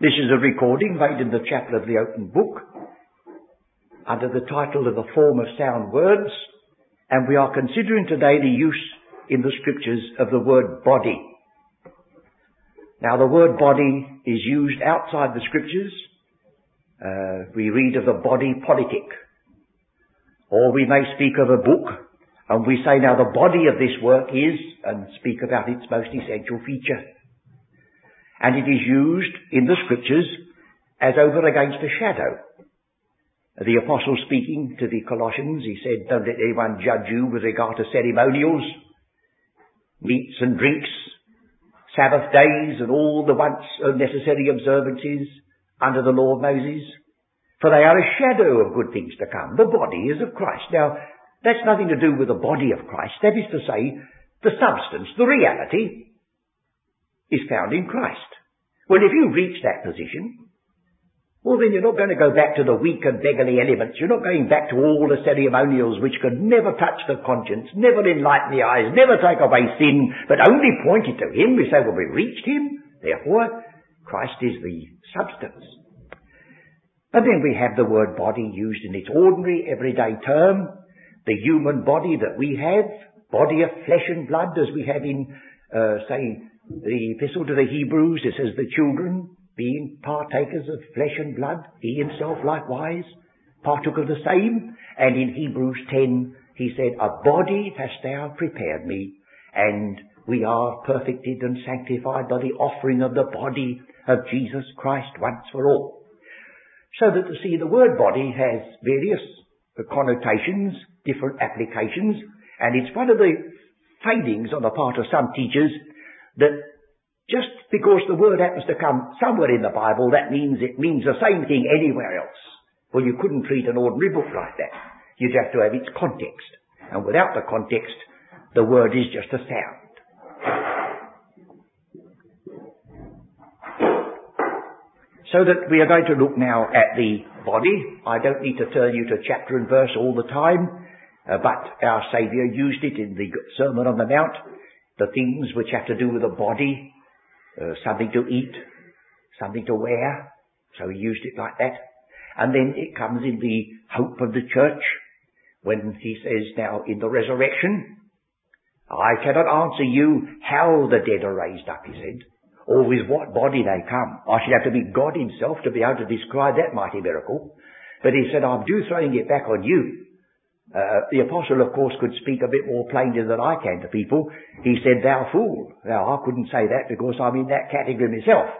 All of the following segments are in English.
This is a recording made in the chapel of the open book under the title of the form of sound words and we are considering today the use in the scriptures of the word body. Now the word body is used outside the scriptures. Uh, we read of the body politic. Or we may speak of a book and we say now the body of this work is and speak about its most essential feature and it is used in the scriptures as over against a shadow. The apostle speaking to the Colossians, he said, don't let anyone judge you with regard to ceremonials, meats and drinks, Sabbath days and all the once necessary observances under the law of Moses, for they are a shadow of good things to come. The body is of Christ. Now, that's nothing to do with the body of Christ. That is to say, the substance, the reality, is found in Christ. Well, if you reach that position, well then you're not going to go back to the weak and beggarly elements. You're not going back to all the ceremonials which could never touch the conscience, never enlighten the eyes, never take away sin, but only point it to Him. We say, well, we reached Him. Therefore, Christ is the substance. And then we have the word body used in its ordinary, everyday term. The human body that we have, body of flesh and blood, as we have in, uh, say, the epistle to the Hebrews, it says the children, being partakers of flesh and blood, he himself likewise partook of the same. And in Hebrews 10, he said, A body hast thou prepared me, and we are perfected and sanctified by the offering of the body of Jesus Christ once for all. So that to see the word body has various connotations, different applications, and it's one of the failings on the part of some teachers that just because the word happens to come somewhere in the Bible, that means it means the same thing anywhere else. Well, you couldn't treat an ordinary book like that. You'd have to have its context. And without the context, the word is just a sound. So that we are going to look now at the body. I don't need to turn you to chapter and verse all the time, uh, but our Saviour used it in the Sermon on the Mount the things which have to do with the body, uh, something to eat, something to wear. So he used it like that. And then it comes in the hope of the church when he says now in the resurrection, I cannot answer you how the dead are raised up, he said, or with what body they come. I should have to be God himself to be able to describe that mighty miracle. But he said, I'm due throwing it back on you. Uh, the apostle, of course, could speak a bit more plainly than I can to people. He said, thou fool. Now, I couldn't say that because I'm in that category myself.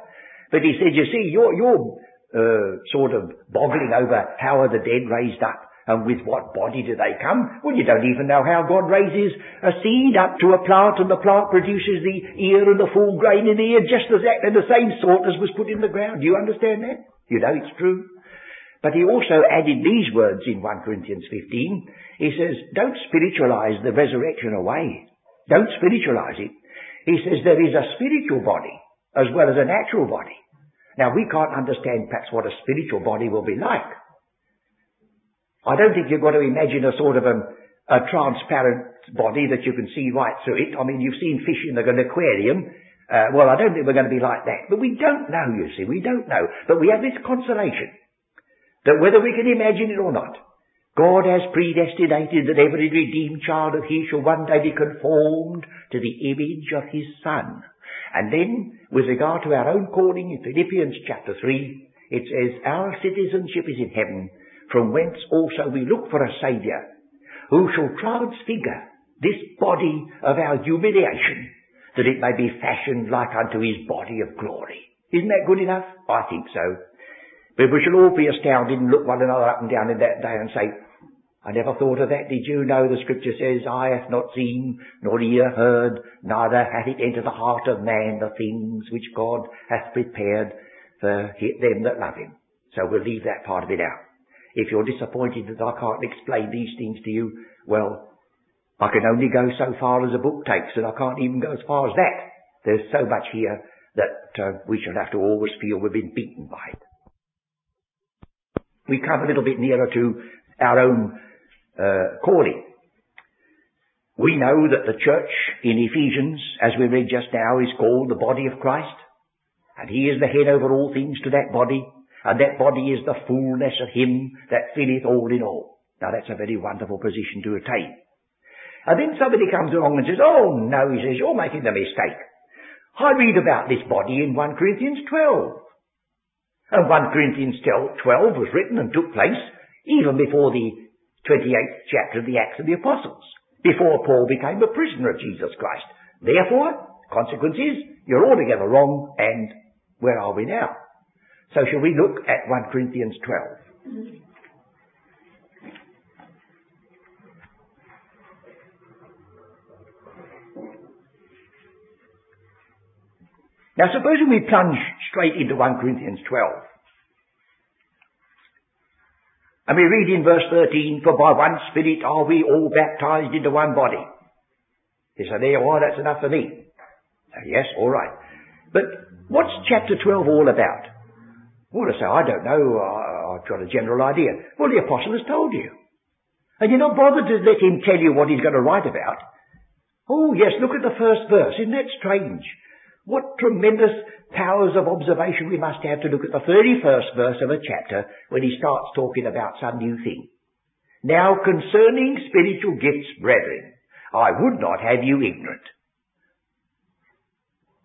But he said, you see, you're, you're uh, sort of boggling over how are the dead raised up and with what body do they come? Well, you don't even know how God raises a seed up to a plant and the plant produces the ear and the full grain in the ear just exactly the same sort as was put in the ground. Do you understand that? You know it's true. But he also added these words in 1 Corinthians 15. He says, don't spiritualize the resurrection away. Don't spiritualize it. He says there is a spiritual body as well as a natural body. Now we can't understand perhaps what a spiritual body will be like. I don't think you've got to imagine a sort of a, a transparent body that you can see right through it. I mean, you've seen fish in an aquarium. Uh, well, I don't think we're going to be like that. But we don't know, you see. We don't know. But we have this consolation that whether we can imagine it or not, God has predestinated that every redeemed child of His shall one day be conformed to the image of His Son. And then, with regard to our own calling in Philippians chapter 3, it says, Our citizenship is in heaven, from whence also we look for a Saviour, who shall transfigure this body of our humiliation, that it may be fashioned like unto His body of glory. Isn't that good enough? I think so. But we shall all be astounded and look one another up and down in that day and say, I never thought of that. Did you know the scripture says, eye hath not seen, nor ear heard, neither hath it entered the heart of man the things which God hath prepared for them that love him. So we'll leave that part of it out. If you're disappointed that I can't explain these things to you, well, I can only go so far as a book takes, and I can't even go as far as that. There's so much here that uh, we shall have to always feel we've been beaten by it we come a little bit nearer to our own uh, calling. We know that the church in Ephesians, as we read just now, is called the body of Christ. And he is the head over all things to that body, and that body is the fullness of him that filleth all in all. Now that's a very wonderful position to attain. And then somebody comes along and says, oh no, he says, you're making a mistake. I read about this body in 1 Corinthians 12. And 1 Corinthians 12 was written and took place even before the 28th chapter of the Acts of the Apostles, before Paul became a prisoner of Jesus Christ. Therefore, consequence is, you're altogether wrong, and where are we now? So shall we look at 1 Corinthians 12? Now supposing we plunge straight into 1 Corinthians 12. And we read in verse 13, For by one Spirit are we all baptized into one body. You say, there you are, that's enough for me. Uh, yes, all right. But what's chapter 12 all about? Well, I say, I don't know, I've got a general idea. Well, the apostle has told you. And you're not bothered to let him tell you what he's going to write about. Oh, yes, look at the first verse. Isn't that strange? What tremendous powers of observation we must have to look at the 31st verse of a chapter when he starts talking about some new thing. Now concerning spiritual gifts, brethren, I would not have you ignorant.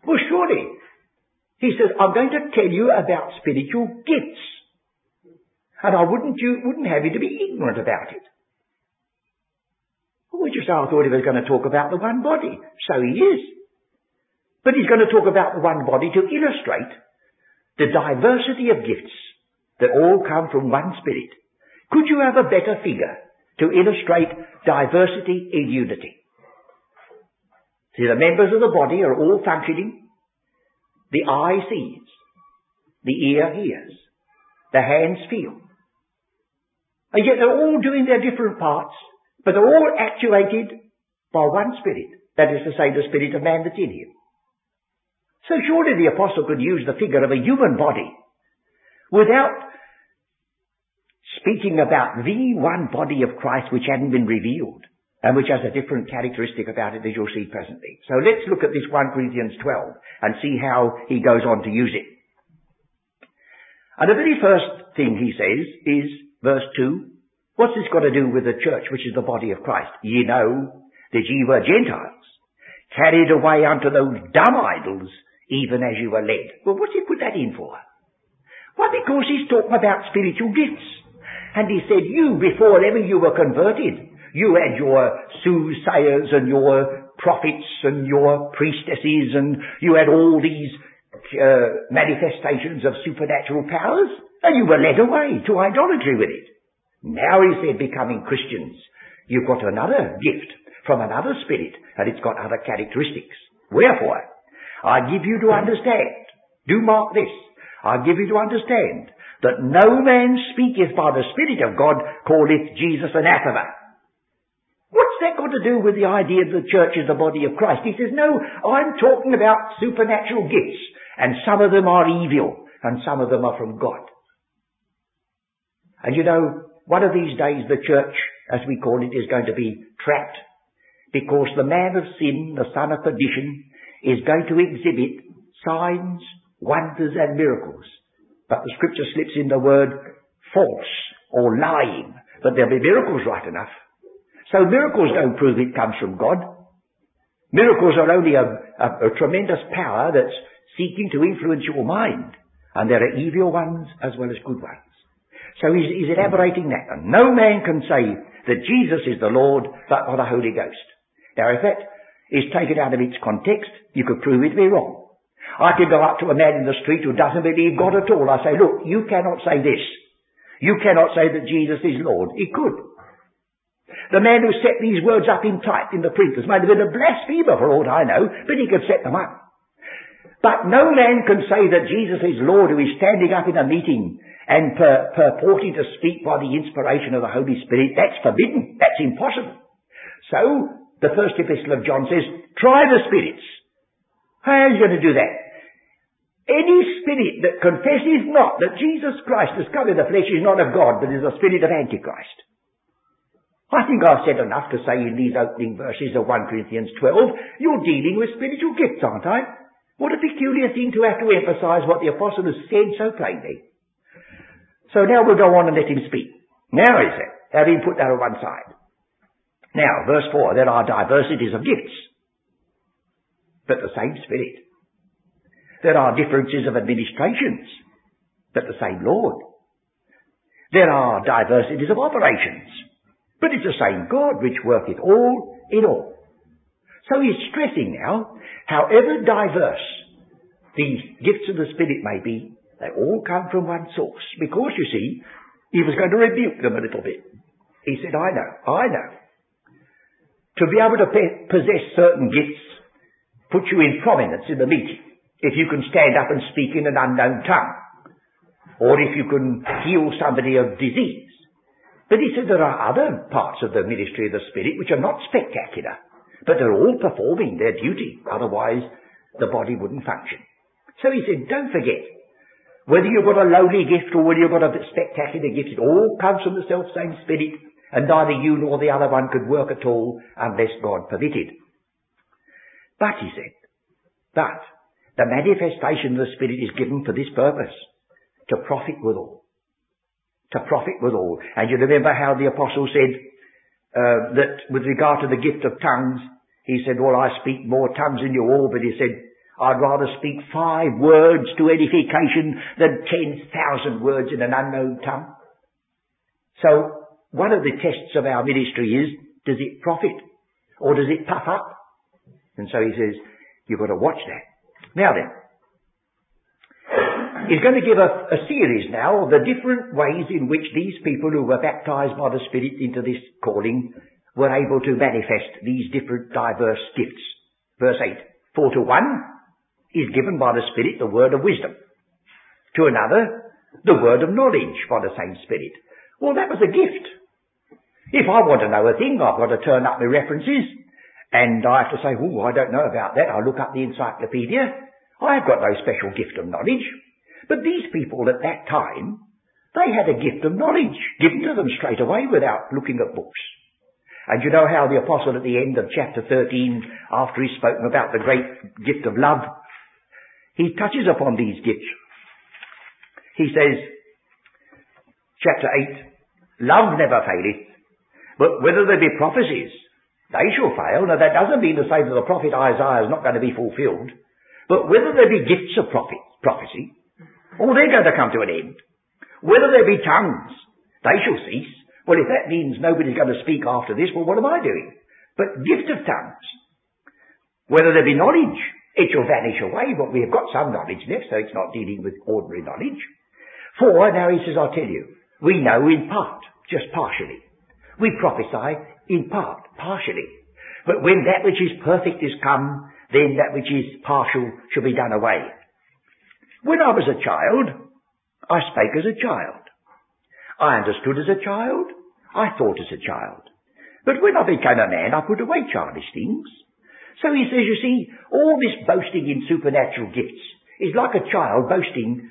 Well, surely, he says, I'm going to tell you about spiritual gifts. And I wouldn't, you, wouldn't have you to be ignorant about it. Well, just I thought he was going to talk about the one body. So he is. But he's going to talk about the one body to illustrate the diversity of gifts that all come from one spirit. Could you have a better figure to illustrate diversity in unity? See, the members of the body are all functioning. The eye sees. The ear hears. The hands feel. And yet they're all doing their different parts, but they're all actuated by one spirit. That is to say, the spirit of man that's in him. So surely the apostle could use the figure of a human body without speaking about the one body of Christ which hadn't been revealed and which has a different characteristic about it as you'll see presently. So let's look at this 1 Corinthians 12 and see how he goes on to use it. And the very first thing he says is verse 2, what's this got to do with the church which is the body of Christ? Ye know that ye were Gentiles, carried away unto those dumb idols even as you were led. Well, what's he put that in for? Well, because he's talking about spiritual gifts. And he said, you, before ever you were converted, you had your soothsayers and your prophets and your priestesses and you had all these uh, manifestations of supernatural powers and you were led away to idolatry with it. Now he said, becoming Christians, you've got another gift from another spirit and it's got other characteristics. Wherefore, I give you to understand, do mark this, I give you to understand that no man speaketh by the Spirit of God calleth Jesus anathema. What's that got to do with the idea that the church is the body of Christ? He says, no, I'm talking about supernatural gifts, and some of them are evil, and some of them are from God. And you know, one of these days the church, as we call it, is going to be trapped, because the man of sin, the son of perdition, is going to exhibit signs, wonders and miracles. But the scripture slips in the word false or lying. But there'll be miracles right enough. So miracles don't prove it comes from God. Miracles are only a, a, a tremendous power that's seeking to influence your mind. And there are evil ones as well as good ones. So he's, he's elaborating that. And no man can say that Jesus is the Lord but by the Holy Ghost. Now if that is taken out of its context, you could prove it to be wrong. I could go up to a man in the street who doesn't believe God at all. I say, look, you cannot say this. You cannot say that Jesus is Lord. He could. The man who set these words up in type in the printers might have been a blasphemer for all I know, but he could set them up. But no man can say that Jesus is Lord who is standing up in a meeting and pur- purporting to speak by the inspiration of the Holy Spirit. That's forbidden. That's impossible. So, the first epistle of John says, try the spirits. How are you going to do that? Any spirit that confesses not that Jesus Christ has come in the flesh is not of God, but is a spirit of Antichrist. I think I've said enough to say in these opening verses of 1 Corinthians 12, you're dealing with spiritual gifts, aren't I? What a peculiar thing to have to emphasize what the apostle has said so plainly. So now we'll go on and let him speak. Now he said, having put that on one side. Now, verse 4, there are diversities of gifts, but the same Spirit. There are differences of administrations, but the same Lord. There are diversities of operations, but it's the same God which worketh all in all. So he's stressing now, however diverse the gifts of the Spirit may be, they all come from one source. Because, you see, he was going to rebuke them a little bit. He said, I know, I know. To be able to possess certain gifts puts you in prominence in the meeting. If you can stand up and speak in an unknown tongue. Or if you can heal somebody of disease. But he said there are other parts of the ministry of the Spirit which are not spectacular. But they're all performing their duty. Otherwise, the body wouldn't function. So he said, don't forget, whether you've got a lowly gift or whether you've got a spectacular gift, it all comes from the self same Spirit and neither you nor the other one could work at all unless God permitted. But, he said, but the manifestation of the Spirit is given for this purpose, to profit withal. To profit withal. And you remember how the apostle said uh, that with regard to the gift of tongues, he said, well, I speak more tongues than you all, but he said, I'd rather speak five words to edification than ten thousand words in an unknown tongue. So one of the tests of our ministry is, does it profit? Or does it puff up? And so he says, you've got to watch that. Now then, he's going to give a, a series now of the different ways in which these people who were baptized by the Spirit into this calling were able to manifest these different diverse gifts. Verse 8, for to one is given by the Spirit the word of wisdom. To another, the word of knowledge by the same Spirit. Well, that was a gift. If I want to know a thing, I've got to turn up my references, and I have to say, oh, I don't know about that. I look up the encyclopedia. I've got no special gift of knowledge. But these people at that time, they had a gift of knowledge given to them straight away without looking at books. And you know how the apostle at the end of chapter 13, after he's spoken about the great gift of love, he touches upon these gifts. He says, chapter 8, love never faileth, but whether there be prophecies, they shall fail. Now that doesn't mean to say that the prophet Isaiah is not going to be fulfilled. But whether there be gifts of prophet, prophecy, oh, they're going to come to an end. Whether there be tongues, they shall cease. Well, if that means nobody's going to speak after this, well, what am I doing? But gift of tongues. Whether there be knowledge, it shall vanish away, but we have got some knowledge left, so it's not dealing with ordinary knowledge. For, now he says, I'll tell you, we know in part, just partially. We prophesy in part, partially. But when that which is perfect is come, then that which is partial shall be done away. When I was a child, I spake as a child. I understood as a child. I thought as a child. But when I became a man, I put away childish things. So he says, you see, all this boasting in supernatural gifts is like a child boasting,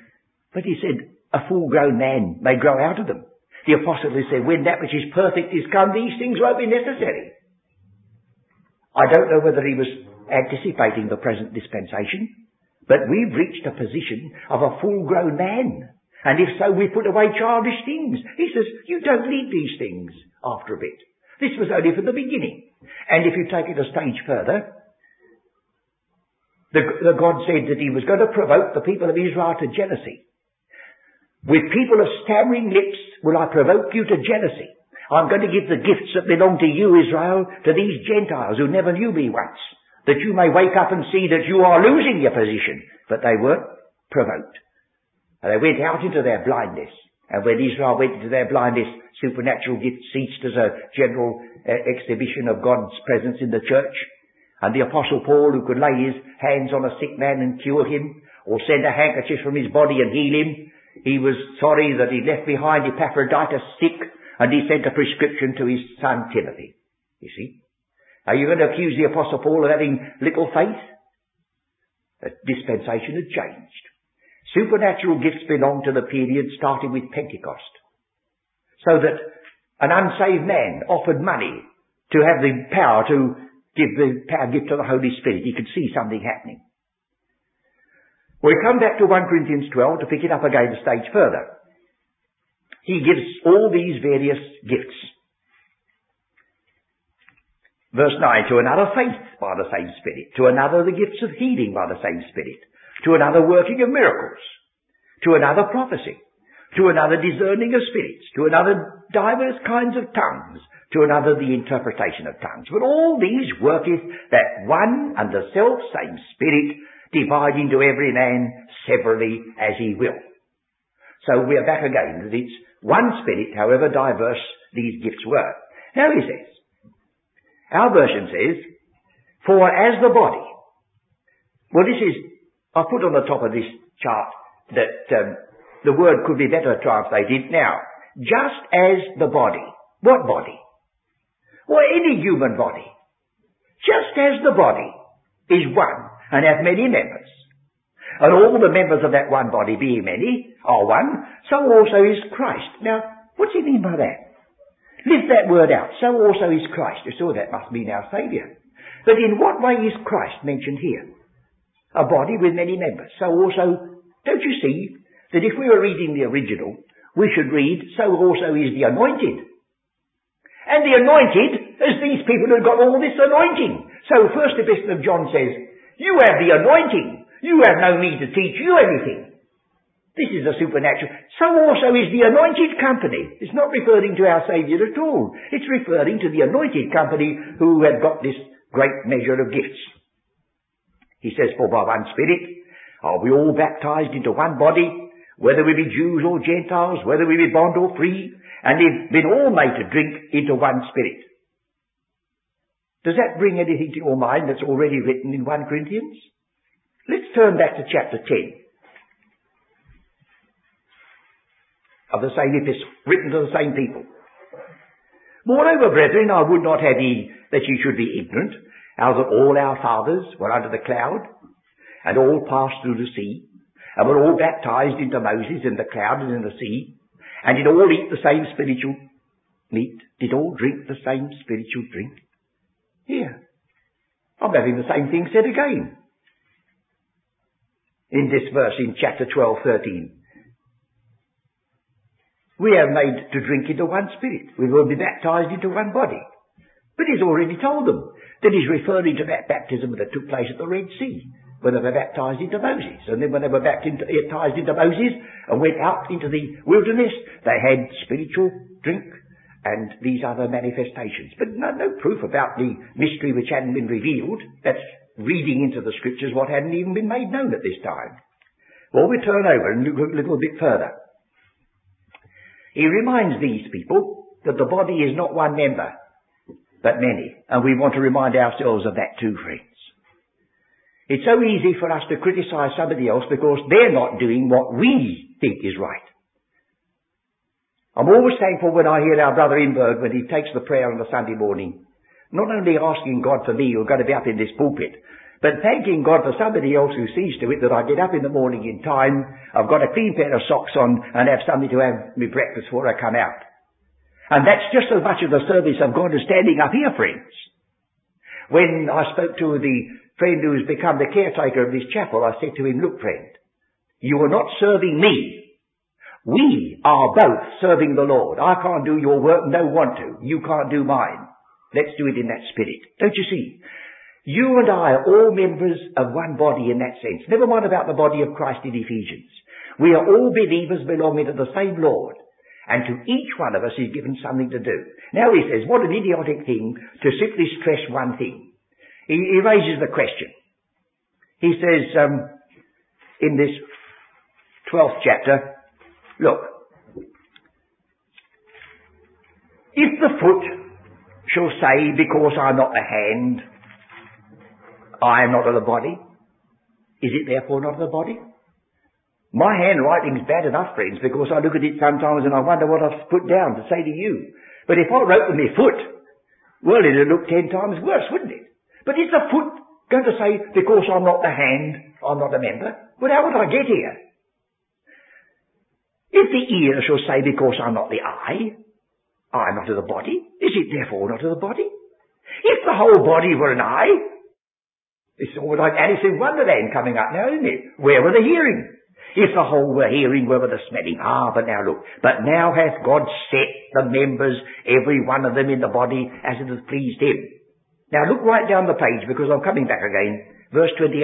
but he said, a full grown man may grow out of them. The apostle has said, when that which is perfect is come, these things won't be necessary. I don't know whether he was anticipating the present dispensation, but we've reached a position of a full-grown man. And if so, we put away childish things. He says, you don't need these things after a bit. This was only for the beginning. And if you take it a stage further, the, the God said that he was going to provoke the people of Israel to jealousy. With people of stammering lips will I provoke you to jealousy. I'm going to give the gifts that belong to you, Israel, to these Gentiles who never knew me once, that you may wake up and see that you are losing your position. But they were provoked. And they went out into their blindness. And when Israel went into their blindness, supernatural gifts ceased as a general uh, exhibition of God's presence in the church. And the apostle Paul, who could lay his hands on a sick man and cure him, or send a handkerchief from his body and heal him, he was sorry that he left behind Epaphroditus sick and he sent a prescription to his son Timothy. You see? Are you going to accuse the apostle Paul of having little faith? The dispensation had changed. Supernatural gifts belong to the period starting with Pentecost. So that an unsaved man offered money to have the power to give the power gift to the Holy Spirit. He could see something happening. We come back to 1 Corinthians 12 to pick it up again a stage further. He gives all these various gifts. Verse 9, to another faith by the same Spirit, to another the gifts of healing by the same Spirit, to another working of miracles, to another prophecy, to another discerning of spirits, to another divers kinds of tongues, to another the interpretation of tongues. But all these worketh that one and the self same Spirit, dividing to every man severally as he will. So we are back again that it's one Spirit, however diverse these gifts were. Now he says, our version says, for as the body, well this is, I've put on the top of this chart that um, the word could be better translated now. Just as the body. What body? Well, any human body. Just as the body is one and hath many members, and all the members of that one body, being many, are one, so also is Christ. Now, what's he mean by that? Lift that word out. So also is Christ. So that must mean our Saviour. But in what way is Christ mentioned here? A body with many members. So also, don't you see, that if we were reading the original, we should read, so also is the anointed. And the anointed is these people who have got all this anointing. So first epistle of John says, you have the anointing. You have no need to teach you anything. This is a supernatural. So also is the anointed company. It's not referring to our Saviour at all. It's referring to the anointed company who have got this great measure of gifts. He says, for by one Spirit are we all baptized into one body, whether we be Jews or Gentiles, whether we be bond or free, and they've been all made to drink into one spirit. Does that bring anything to your mind that's already written in 1 Corinthians? Let's turn back to chapter 10 of the same epistle, written to the same people. Moreover, brethren, I would not have ye that ye should be ignorant, how that all our fathers were under the cloud, and all passed through the sea, and were all baptized into Moses in the cloud and in the sea, and did all eat the same spiritual meat, did all drink the same spiritual drink. Here, I'm having the same thing said again. In this verse in chapter 12, 13. We are made to drink into one spirit. We will be baptized into one body. But he's already told them that he's referring to that baptism that took place at the Red Sea when they were baptized into Moses. And then when they were baptized into Moses and went out into the wilderness, they had spiritual drink and these other manifestations. But no, no proof about the mystery which hadn't been revealed. That's reading into the scriptures what hadn't even been made known at this time. Well, we turn over and look a little bit further. He reminds these people that the body is not one member, but many. And we want to remind ourselves of that too, friends. It's so easy for us to criticize somebody else because they're not doing what we think is right. I'm always thankful when I hear our brother Inberg when he takes the prayer on the Sunday morning. Not only asking God for me who's going to be up in this pulpit, but thanking God for somebody else who sees to it that I get up in the morning in time, I've got a clean pair of socks on, and have something to have me breakfast before I come out. And that's just as much of the service of God as standing up here, friends. When I spoke to the friend who has become the caretaker of this chapel, I said to him, look friend, you are not serving me. We are both serving the Lord. I can't do your work, no one to. You can't do mine. Let's do it in that spirit. Don't you see? You and I are all members of one body in that sense. Never mind about the body of Christ in Ephesians. We are all believers belonging to the same Lord. And to each one of us is given something to do. Now he says, what an idiotic thing to simply stress one thing. He, he raises the question. He says um, in this 12th chapter, look, if the foot shall say, because I'm not the hand, I am not of the body, is it therefore not of the body? My handwriting's bad enough, friends, because I look at it sometimes and I wonder what I've put down to say to you. But if I wrote with my foot, well, it'd look ten times worse, wouldn't it? But is the foot going to say, because I'm not the hand, I'm not a member? Well, how would I get here? If the ear shall say, because I'm not the eye, I'm not of the body, is it therefore not of the body? If the whole body were an eye, It's almost like Alice in Wonderland coming up now, isn't it? Where were the hearing? If the whole were hearing, where were the smelling? Ah, but now look. But now hath God set the members, every one of them in the body, as it hath pleased him. Now look right down the page, because I'm coming back again. Verse 28.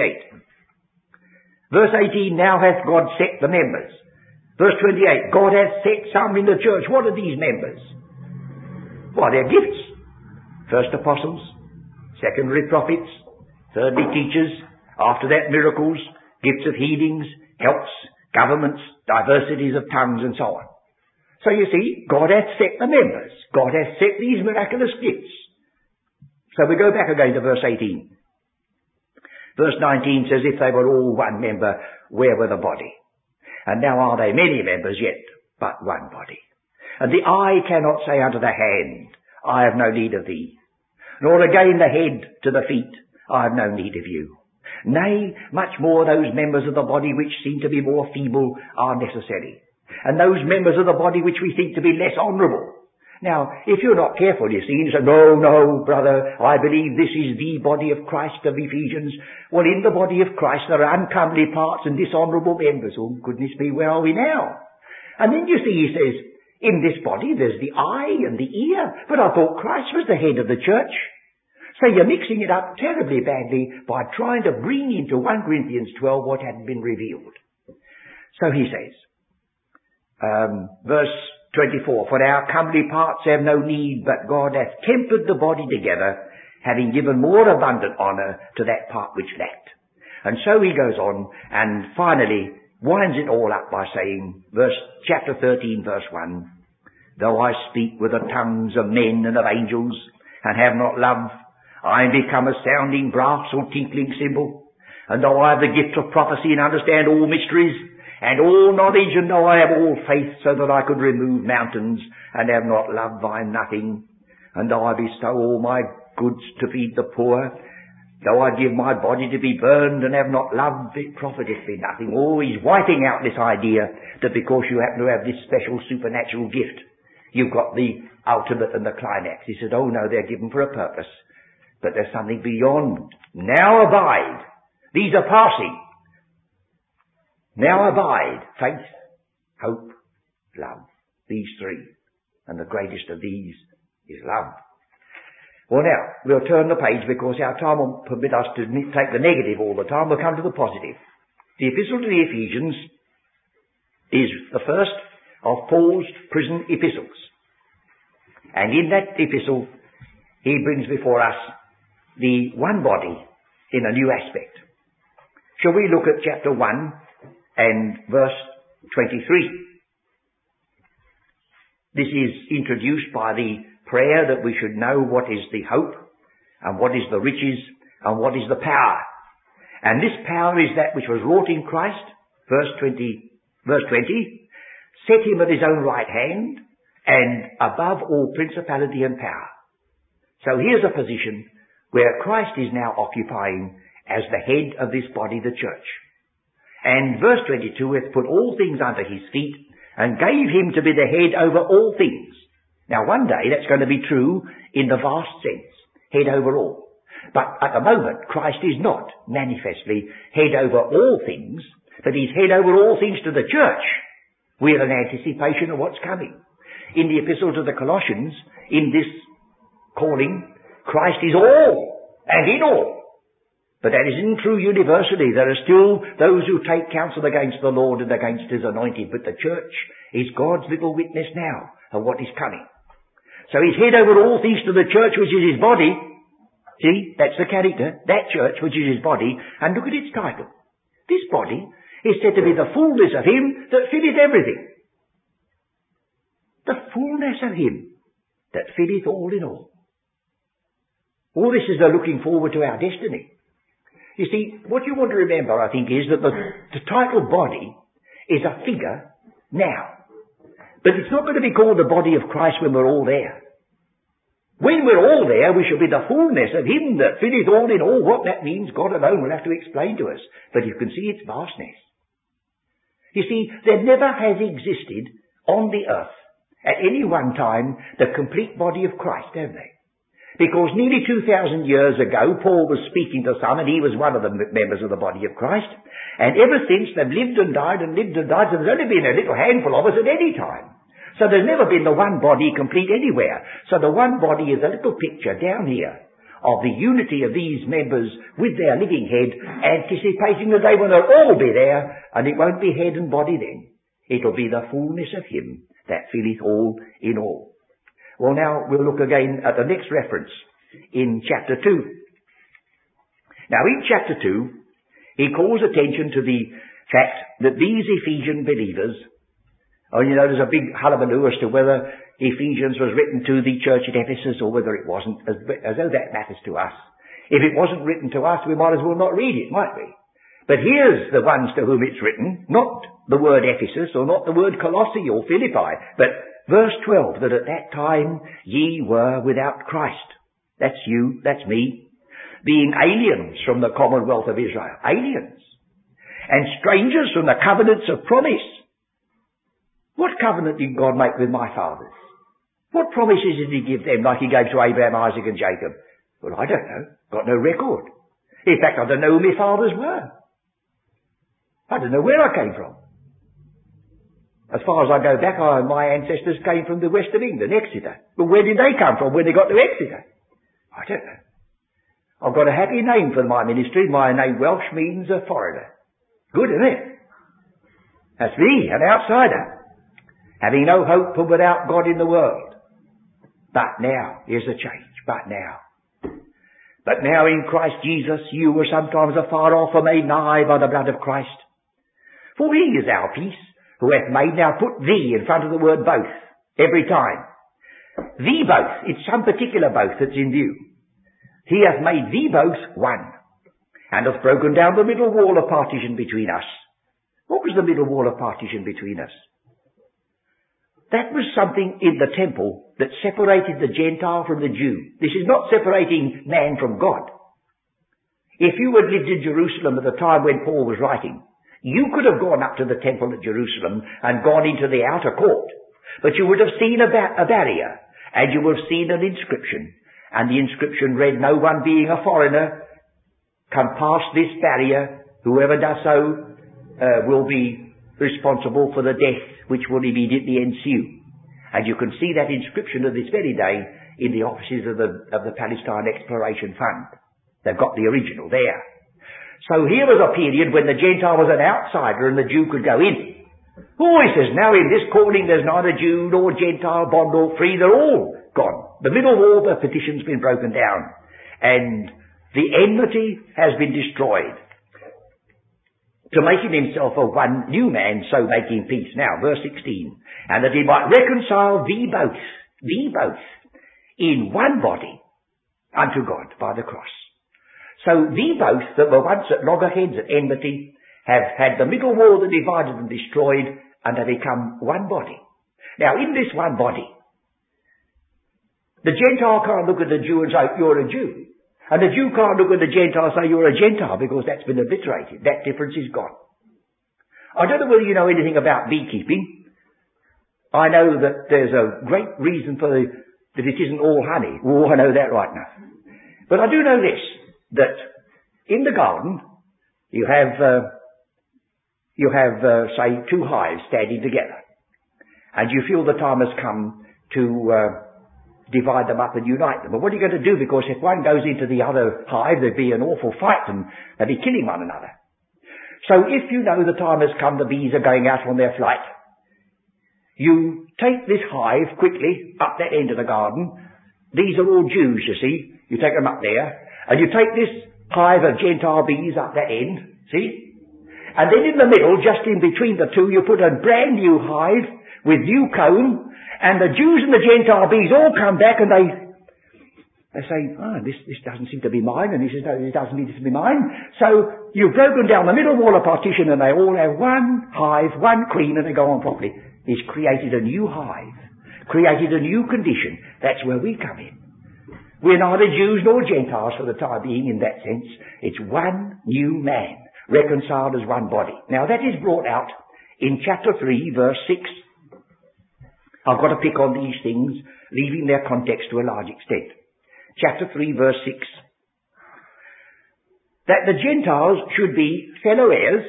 Verse 18, now hath God set the members. Verse 28, God hath set some in the church. What are these members? Why, they're gifts. First apostles, secondary prophets, thirdly teachers, after that miracles, gifts of healings, helps, governments, diversities of tongues and so on. So you see, God hath set the members. God hath set these miraculous gifts. So we go back again to verse 18. Verse 19 says, if they were all one member, where were the body? And now are they many members yet, but one body. And the eye cannot say unto the hand, I have no need of thee. Nor again the head to the feet, I have no need of you. Nay, much more those members of the body which seem to be more feeble are necessary. And those members of the body which we think to be less honourable now, if you're not careful, you see, you say, no, no, brother, I believe this is the body of Christ of Ephesians. Well, in the body of Christ there are uncomely parts and dishonourable members. Oh, goodness me, where are we now? And then you see, he says, in this body there's the eye and the ear. But I thought Christ was the head of the church. So you're mixing it up terribly badly by trying to bring into 1 Corinthians 12 what hadn't been revealed. So he says, um, verse 24, For our comely parts have no need, but God hath tempered the body together, having given more abundant honour to that part which lacked. And so he goes on, and finally winds it all up by saying, verse, chapter 13, verse 1, Though I speak with the tongues of men and of angels, and have not love, I am become a sounding brass or tinkling cymbal. And though I have the gift of prophecy and understand all mysteries, and all knowledge, and I have all faith, so that I could remove mountains, and have not love, am nothing. And though I bestow all my goods to feed the poor, though I give my body to be burned, and have not love, it profiteth me nothing. He's wiping out this idea that because you happen to have this special supernatural gift, you've got the ultimate and the climax. He said, oh no, they're given for a purpose. But there's something beyond. Now abide. These are passing. Now abide faith, hope, love. These three. And the greatest of these is love. Well now, we'll turn the page because our time won't permit us to take the negative all the time. We'll come to the positive. The epistle to the Ephesians is the first of Paul's prison epistles. And in that epistle, he brings before us the one body in a new aspect. Shall we look at chapter 1 and verse 23. This is introduced by the prayer that we should know what is the hope and what is the riches and what is the power. And this power is that which was wrought in Christ, verse 20, verse 20, set him at his own right hand and above all principality and power. So here's a position where Christ is now occupying as the head of this body, the church. And verse 22 hath put all things under his feet and gave him to be the head over all things. Now one day that's going to be true in the vast sense, head over all. But at the moment, Christ is not manifestly head over all things, but he's head over all things to the church. We're in anticipation of what's coming. In the epistle to the Colossians, in this calling, Christ is all and in all. But that isn't true universally. There are still those who take counsel against the Lord and against His anointed. But the church is God's little witness now of what is coming. So He's head over all things to the church which is His body. See, that's the character. That church which is His body. And look at its title. This body is said to be the fullness of Him that filleth everything. The fullness of Him that filleth all in all. All this is a looking forward to our destiny. You see, what you want to remember, I think, is that the, the title body is a figure now. But it's not going to be called the body of Christ when we're all there. When we're all there, we shall be the fullness of Him that filleth all in all. What that means, God alone will have to explain to us. But you can see its vastness. You see, there never has existed on the earth at any one time the complete body of Christ, have they? Because nearly 2,000 years ago, Paul was speaking to some, and he was one of the members of the body of Christ. And ever since, they've lived and died and lived and died, so there's only been a little handful of us at any time. So there's never been the one body complete anywhere. So the one body is a little picture down here of the unity of these members with their living head, anticipating the day when they'll all be there, and it won't be head and body then. It'll be the fullness of Him that filleth all in all. Well now, we'll look again at the next reference in chapter 2. Now in chapter 2, he calls attention to the fact that these Ephesian believers, oh you know there's a big hullabaloo as to whether Ephesians was written to the church at Ephesus or whether it wasn't, as, as though that matters to us. If it wasn't written to us, we might as well not read it, might we? But here's the ones to whom it's written, not the word Ephesus or not the word Colossae or Philippi, but verse 12, that at that time ye were without Christ. That's you, that's me. Being aliens from the commonwealth of Israel. Aliens. And strangers from the covenants of promise. What covenant did God make with my fathers? What promises did he give them like he gave to Abraham, Isaac and Jacob? Well, I don't know. Got no record. In fact, I don't know who my fathers were. I don't know where I came from. As far as I go back, I, my ancestors came from the west of England, Exeter. But where did they come from when they got to Exeter? I don't know. I've got a happy name for my ministry. My name Welsh means a foreigner. Good, isn't it? That's me, an outsider. Having no hope from without God in the world. But now, here's a change. But now. But now in Christ Jesus, you were sometimes afar off and made nigh by the blood of Christ. For he is our peace, who hath made now put thee in front of the word both, every time. The both, it's some particular both that's in view. He hath made thee both one, and hath broken down the middle wall of partition between us. What was the middle wall of partition between us? That was something in the temple that separated the Gentile from the Jew. This is not separating man from God. If you had lived in Jerusalem at the time when Paul was writing, you could have gone up to the temple at Jerusalem and gone into the outer court, but you would have seen a, ba- a barrier, and you would have seen an inscription, and the inscription read, no one being a foreigner can pass this barrier, whoever does so uh, will be responsible for the death which will immediately ensue. And you can see that inscription to this very day in the offices of the, of the Palestine Exploration Fund. They've got the original there. So here was a period when the Gentile was an outsider and the Jew could go in. Oh, he says, now in this calling there's neither Jew nor Gentile, bond or free, they're all gone. The middle wall of petition's been broken down. And the enmity has been destroyed to making himself a one new man, so making peace. Now, verse 16. And that he might reconcile thee both, thee both, in one body unto God by the cross. So thee both that were once at loggerheads, at enmity, have had the middle wall that divided and destroyed, and have become one body. Now, in this one body, the Gentile can't look at the Jew and say, you're a Jew. And the Jew can't look at the Gentile and say you're a Gentile because that's been obliterated. That difference is gone. I don't know whether you know anything about beekeeping. I know that there's a great reason for the, that it isn't all honey. Oh, I know that right now. But I do know this, that in the garden, you have, uh, you have, uh, say, two hives standing together. And you feel the time has come to, uh, divide them up and unite them. But what are you going to do? Because if one goes into the other hive, there'd be an awful fight and they'd be killing one another. So if you know the time has come, the bees are going out on their flight, you take this hive quickly up that end of the garden. These are all Jews, you see. You take them up there. And you take this hive of Gentile bees up that end, see? And then in the middle, just in between the two, you put a brand new hive with new comb and the Jews and the Gentile bees all come back and they, they say, oh, this, this doesn't seem to be mine. And he says, no, it doesn't need to be mine. So you've broken down the middle wall of partition and they all have one hive, one queen and they go on properly. He's created a new hive, created a new condition. That's where we come in. We're neither Jews nor Gentiles for the time being in that sense. It's one new man, reconciled as one body. Now that is brought out in chapter 3 verse 6 I've got to pick on these things, leaving their context to a large extent. chapter 3 verse 6. That the Gentiles should be fellow heirs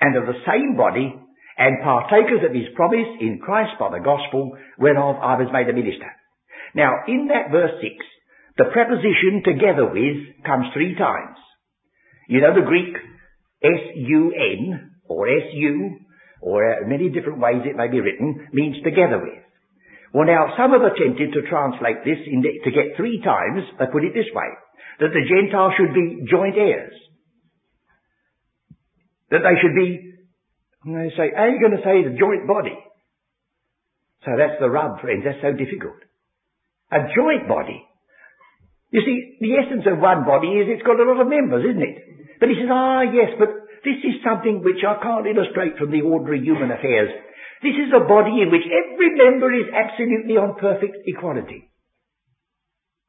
and of the same body and partakers of his promise in Christ by the gospel whereof I was made a minister. Now, in that verse 6, the preposition together with comes three times. You know the Greek S-U-N or S-U or uh, many different ways it may be written means together with. Well now, some have attempted to translate this to get three times, they put it this way, that the Gentiles should be joint heirs. That they should be, they say, are you going to say the joint body? So that's the rub, friends, that's so difficult. A joint body. You see, the essence of one body is it's got a lot of members, isn't it? But he says, ah yes, but this is something which I can't illustrate from the ordinary human affairs. This is a body in which every member is absolutely on perfect equality.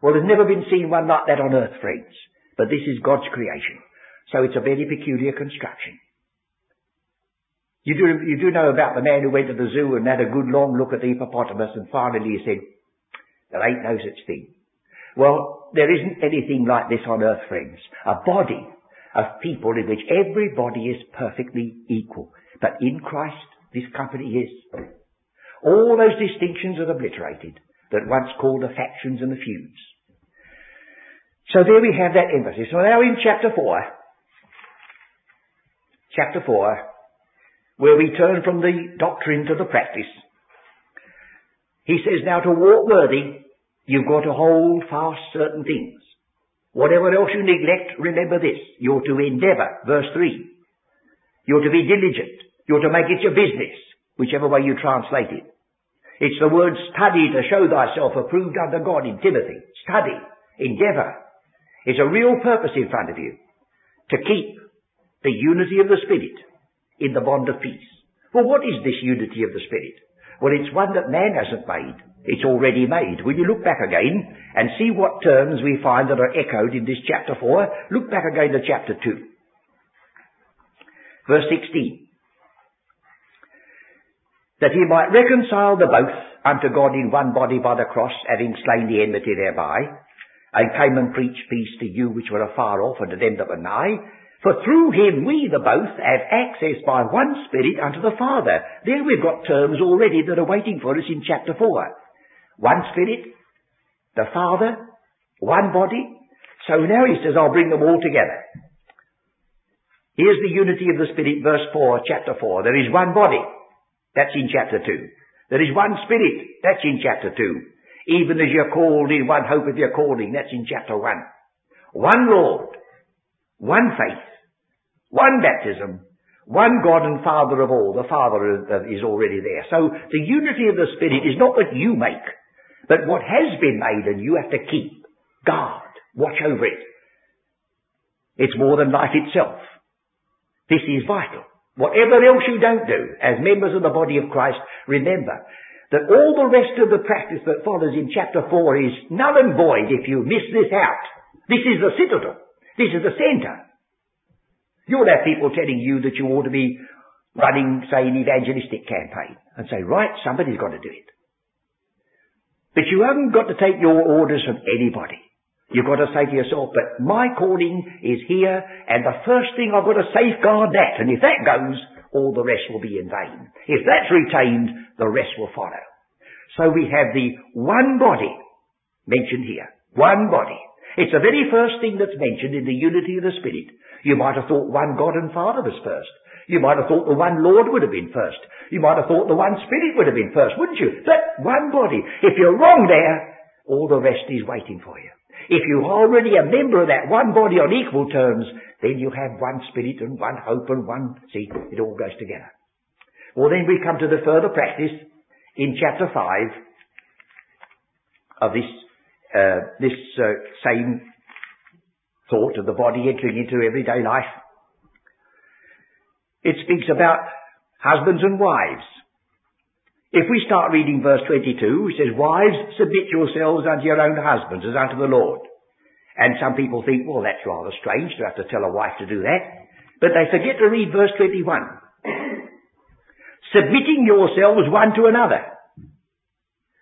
Well, there's never been seen one like that on earth, friends. But this is God's creation. So it's a very peculiar construction. You do, you do know about the man who went to the zoo and had a good long look at the hippopotamus and finally he said, there ain't no such thing. Well, there isn't anything like this on earth, friends. A body of people in which everybody is perfectly equal. But in Christ, this company is. All those distinctions are obliterated that once called the factions and the feuds. So there we have that emphasis. So now in chapter 4, chapter 4, where we turn from the doctrine to the practice, he says now to walk worthy, you've got to hold fast certain things. Whatever else you neglect, remember this. You're to endeavour, verse 3. You're to be diligent. You're to make it your business, whichever way you translate it. It's the word study to show thyself approved unto God in Timothy. Study. Endeavour. It's a real purpose in front of you. To keep the unity of the Spirit in the bond of peace. Well, what is this unity of the Spirit? Well, it's one that man hasn't made. It's already made. When you look back again and see what terms we find that are echoed in this chapter 4, look back again to chapter 2. Verse 16 that he might reconcile the both unto God in one body by the cross, having slain the enmity thereby, and came and preached peace to you which were afar off and to them that were nigh. For through him we the both have access by one Spirit unto the Father. There we've got terms already that are waiting for us in chapter 4. One Spirit, the Father, one body. So now he says, I'll bring them all together. Here's the unity of the Spirit, verse 4, chapter 4. There is one body. That's in chapter 2. There is one Spirit. That's in chapter 2. Even as you're called in one hope of your calling. That's in chapter 1. One Lord. One faith. One baptism. One God and Father of all. The Father is already there. So the unity of the Spirit is not what you make, but what has been made and you have to keep. Guard. Watch over it. It's more than life itself. This is vital. Whatever else you don't do, as members of the body of Christ, remember that all the rest of the practice that follows in chapter 4 is null and void if you miss this out. This is the citadel. This is the centre. You'll have people telling you that you ought to be running, say, an evangelistic campaign and say, right, somebody's got to do it. But you haven't got to take your orders from anybody. You've got to say to yourself, but my calling is here, and the first thing I've got to safeguard that, and if that goes, all the rest will be in vain. If that's retained, the rest will follow. So we have the one body mentioned here. One body. It's the very first thing that's mentioned in the unity of the Spirit. You might have thought one God and Father was first. You might have thought the one Lord would have been first. You might have thought the one Spirit would have been first, wouldn't you? But one body. If you're wrong there, all the rest is waiting for you. If you're already a member of that one body on equal terms, then you have one spirit and one hope and one, see, it all goes together. Well then we come to the further practice in chapter 5 of this, uh, this uh, same thought of the body entering into everyday life. It speaks about husbands and wives. If we start reading verse 22, it says, Wives, submit yourselves unto your own husbands as unto the Lord. And some people think, well, that's rather strange to have to tell a wife to do that. But they forget to read verse 21. Submitting yourselves one to another.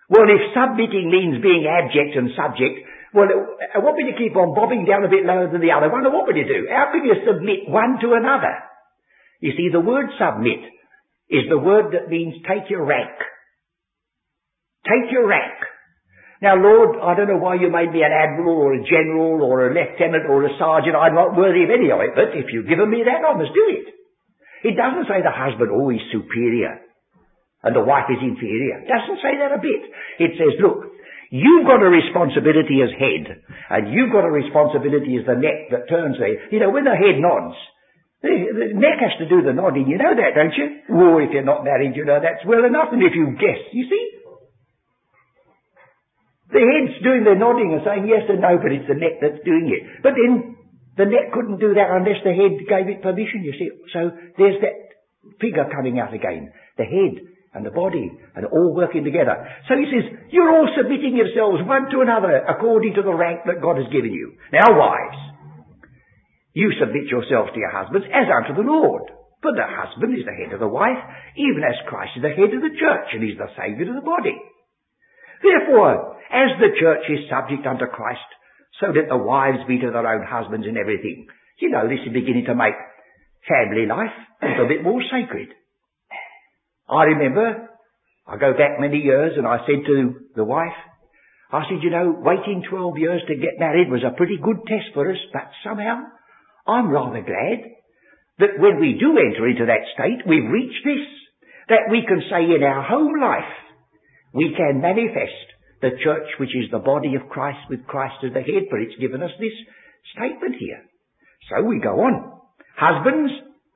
Well, if submitting means being abject and subject, Well, uh, what would you keep on bobbing down a bit lower than the other one? What would you do? How can you submit one to another? You see, the word submit is the word that means take your rank. Take your rank. Now, Lord, I don't know why you made me an admiral or a general or a lieutenant or a sergeant. I'm not worthy of any of it, but if you've given me that, I must do it. It doesn't say the husband, oh, superior and the wife is inferior. It doesn't say that a bit. It says, look, You've got a responsibility as head, and you've got a responsibility as the neck that turns there. You know, when the head nods, the, the neck has to do the nodding. You know that, don't you? Or if you're not married, you know that's well enough. And if you guess, you see, the head's doing the nodding and saying yes and no, but it's the neck that's doing it. But then the neck couldn't do that unless the head gave it permission, you see. So there's that figure coming out again. The head and the body and all working together. So he says, you're all submitting yourselves one to another according to the rank that God has given you. Now wives, you submit yourselves to your husbands as unto the Lord. For the husband is the head of the wife, even as Christ is the head of the church and is the Saviour of the body. Therefore, as the church is subject unto Christ, so that the wives be to their own husbands in everything. You know, this is beginning to make family life a little bit more sacred. I remember, I go back many years and I said to the wife, I said, you know, waiting 12 years to get married was a pretty good test for us, but somehow I'm rather glad that when we do enter into that state, we've reached this, that we can say in our home life, we can manifest the church which is the body of Christ with Christ as the head, for it's given us this statement here. So we go on. Husbands,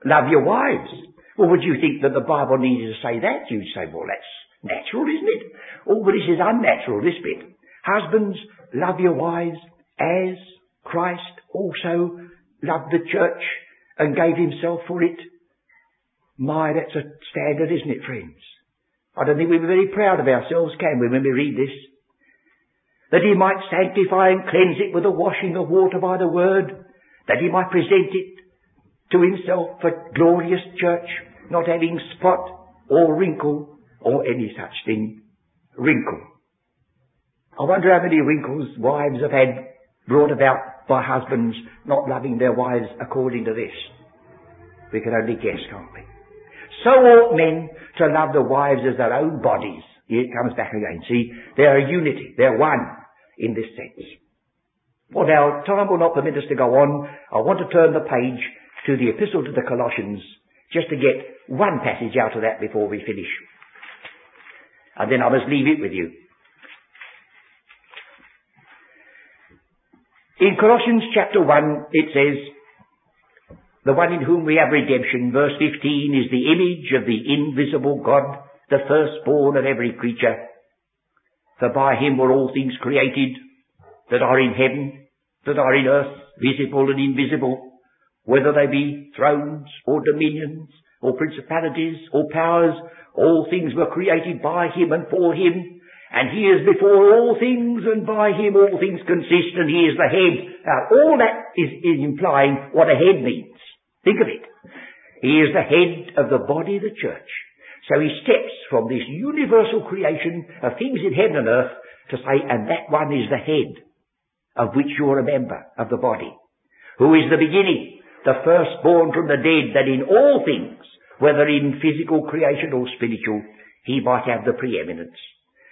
love your wives well, would you think that the Bible needed to say that? You'd say, well, that's natural, isn't it? Oh, but this is unnatural, this bit. Husbands, love your wives as Christ also loved the church and gave himself for it. My, that's a standard, isn't it, friends? I don't think we're very proud of ourselves, can we, when we read this? That he might sanctify and cleanse it with the washing of water by the word, that he might present it to himself a glorious church, not having spot or wrinkle or any such thing. Wrinkle. I wonder how many wrinkles wives have had brought about by husbands not loving their wives according to this. We can only guess, can't we? So ought men to love the wives as their own bodies. Here it comes back again. See, they're a unity. They're one in this sense. Well now, time will not permit us to go on. I want to turn the page to the epistle to the Colossians just to get one passage out of that before we finish. And then I must leave it with you. In Colossians chapter 1, it says, the one in whom we have redemption, verse 15, is the image of the invisible God, the firstborn of every creature. For by him were all things created that are in heaven, that are in earth, visible and invisible whether they be thrones or dominions or principalities or powers, all things were created by him and for him, and he is before all things, and by him all things consist, and he is the head. Now, all that is, is implying what a head means. Think of it. He is the head of the body the church. So he steps from this universal creation of things in heaven and earth to say, and that one is the head of which you're a member of the body, who is the beginning, the firstborn from the dead, that in all things, whether in physical creation or spiritual, he might have the preeminence.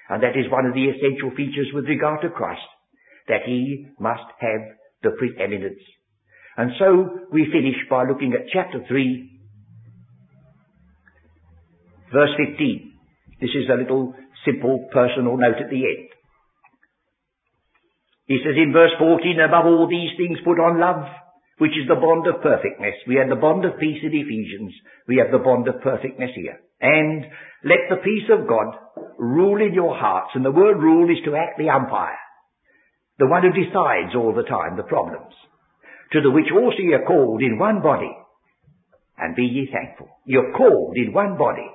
And that is one of the essential features with regard to Christ, that he must have the preeminence. And so we finish by looking at chapter 3, verse 15. This is a little simple personal note at the end. He says in verse 14, above all these things put on love, which is the bond of perfectness. We have the bond of peace in Ephesians. We have the bond of perfectness here. And let the peace of God rule in your hearts. And the word rule is to act the umpire. The one who decides all the time the problems. To the which also ye are called in one body. And be ye thankful. You're called in one body.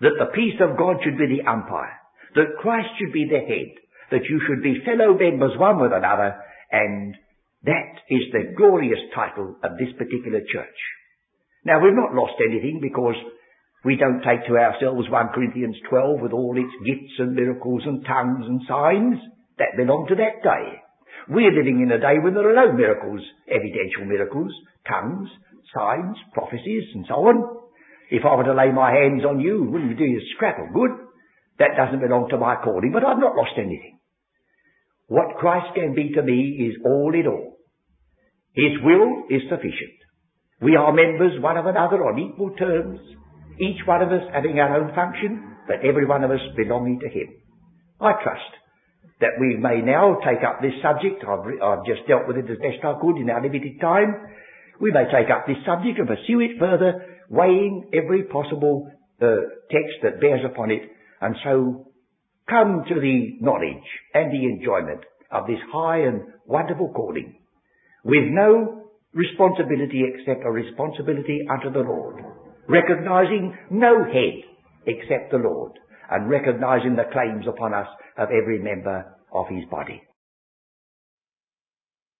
That the peace of God should be the umpire. That Christ should be the head. That you should be fellow members one with another. And that is the glorious title of this particular church. Now we've not lost anything because we don't take to ourselves 1 Corinthians 12 with all its gifts and miracles and tongues and signs. That belonged to that day. We're living in a day when there are no miracles, evidential miracles, tongues, signs, prophecies, and so on. If I were to lay my hands on you, wouldn't you do you a scrap of good. That doesn't belong to my calling, but I've not lost anything. What Christ can be to me is all in all. His will is sufficient. We are members one of another on equal terms, each one of us having our own function, but every one of us belonging to Him. I trust that we may now take up this subject. I've, I've just dealt with it as best I could in our limited time. We may take up this subject and pursue it further, weighing every possible uh, text that bears upon it, and so come to the knowledge and the enjoyment of this high and wonderful calling, with no responsibility except a responsibility unto the Lord, recognizing no head except the Lord, and recognizing the claims upon us of every member of his body.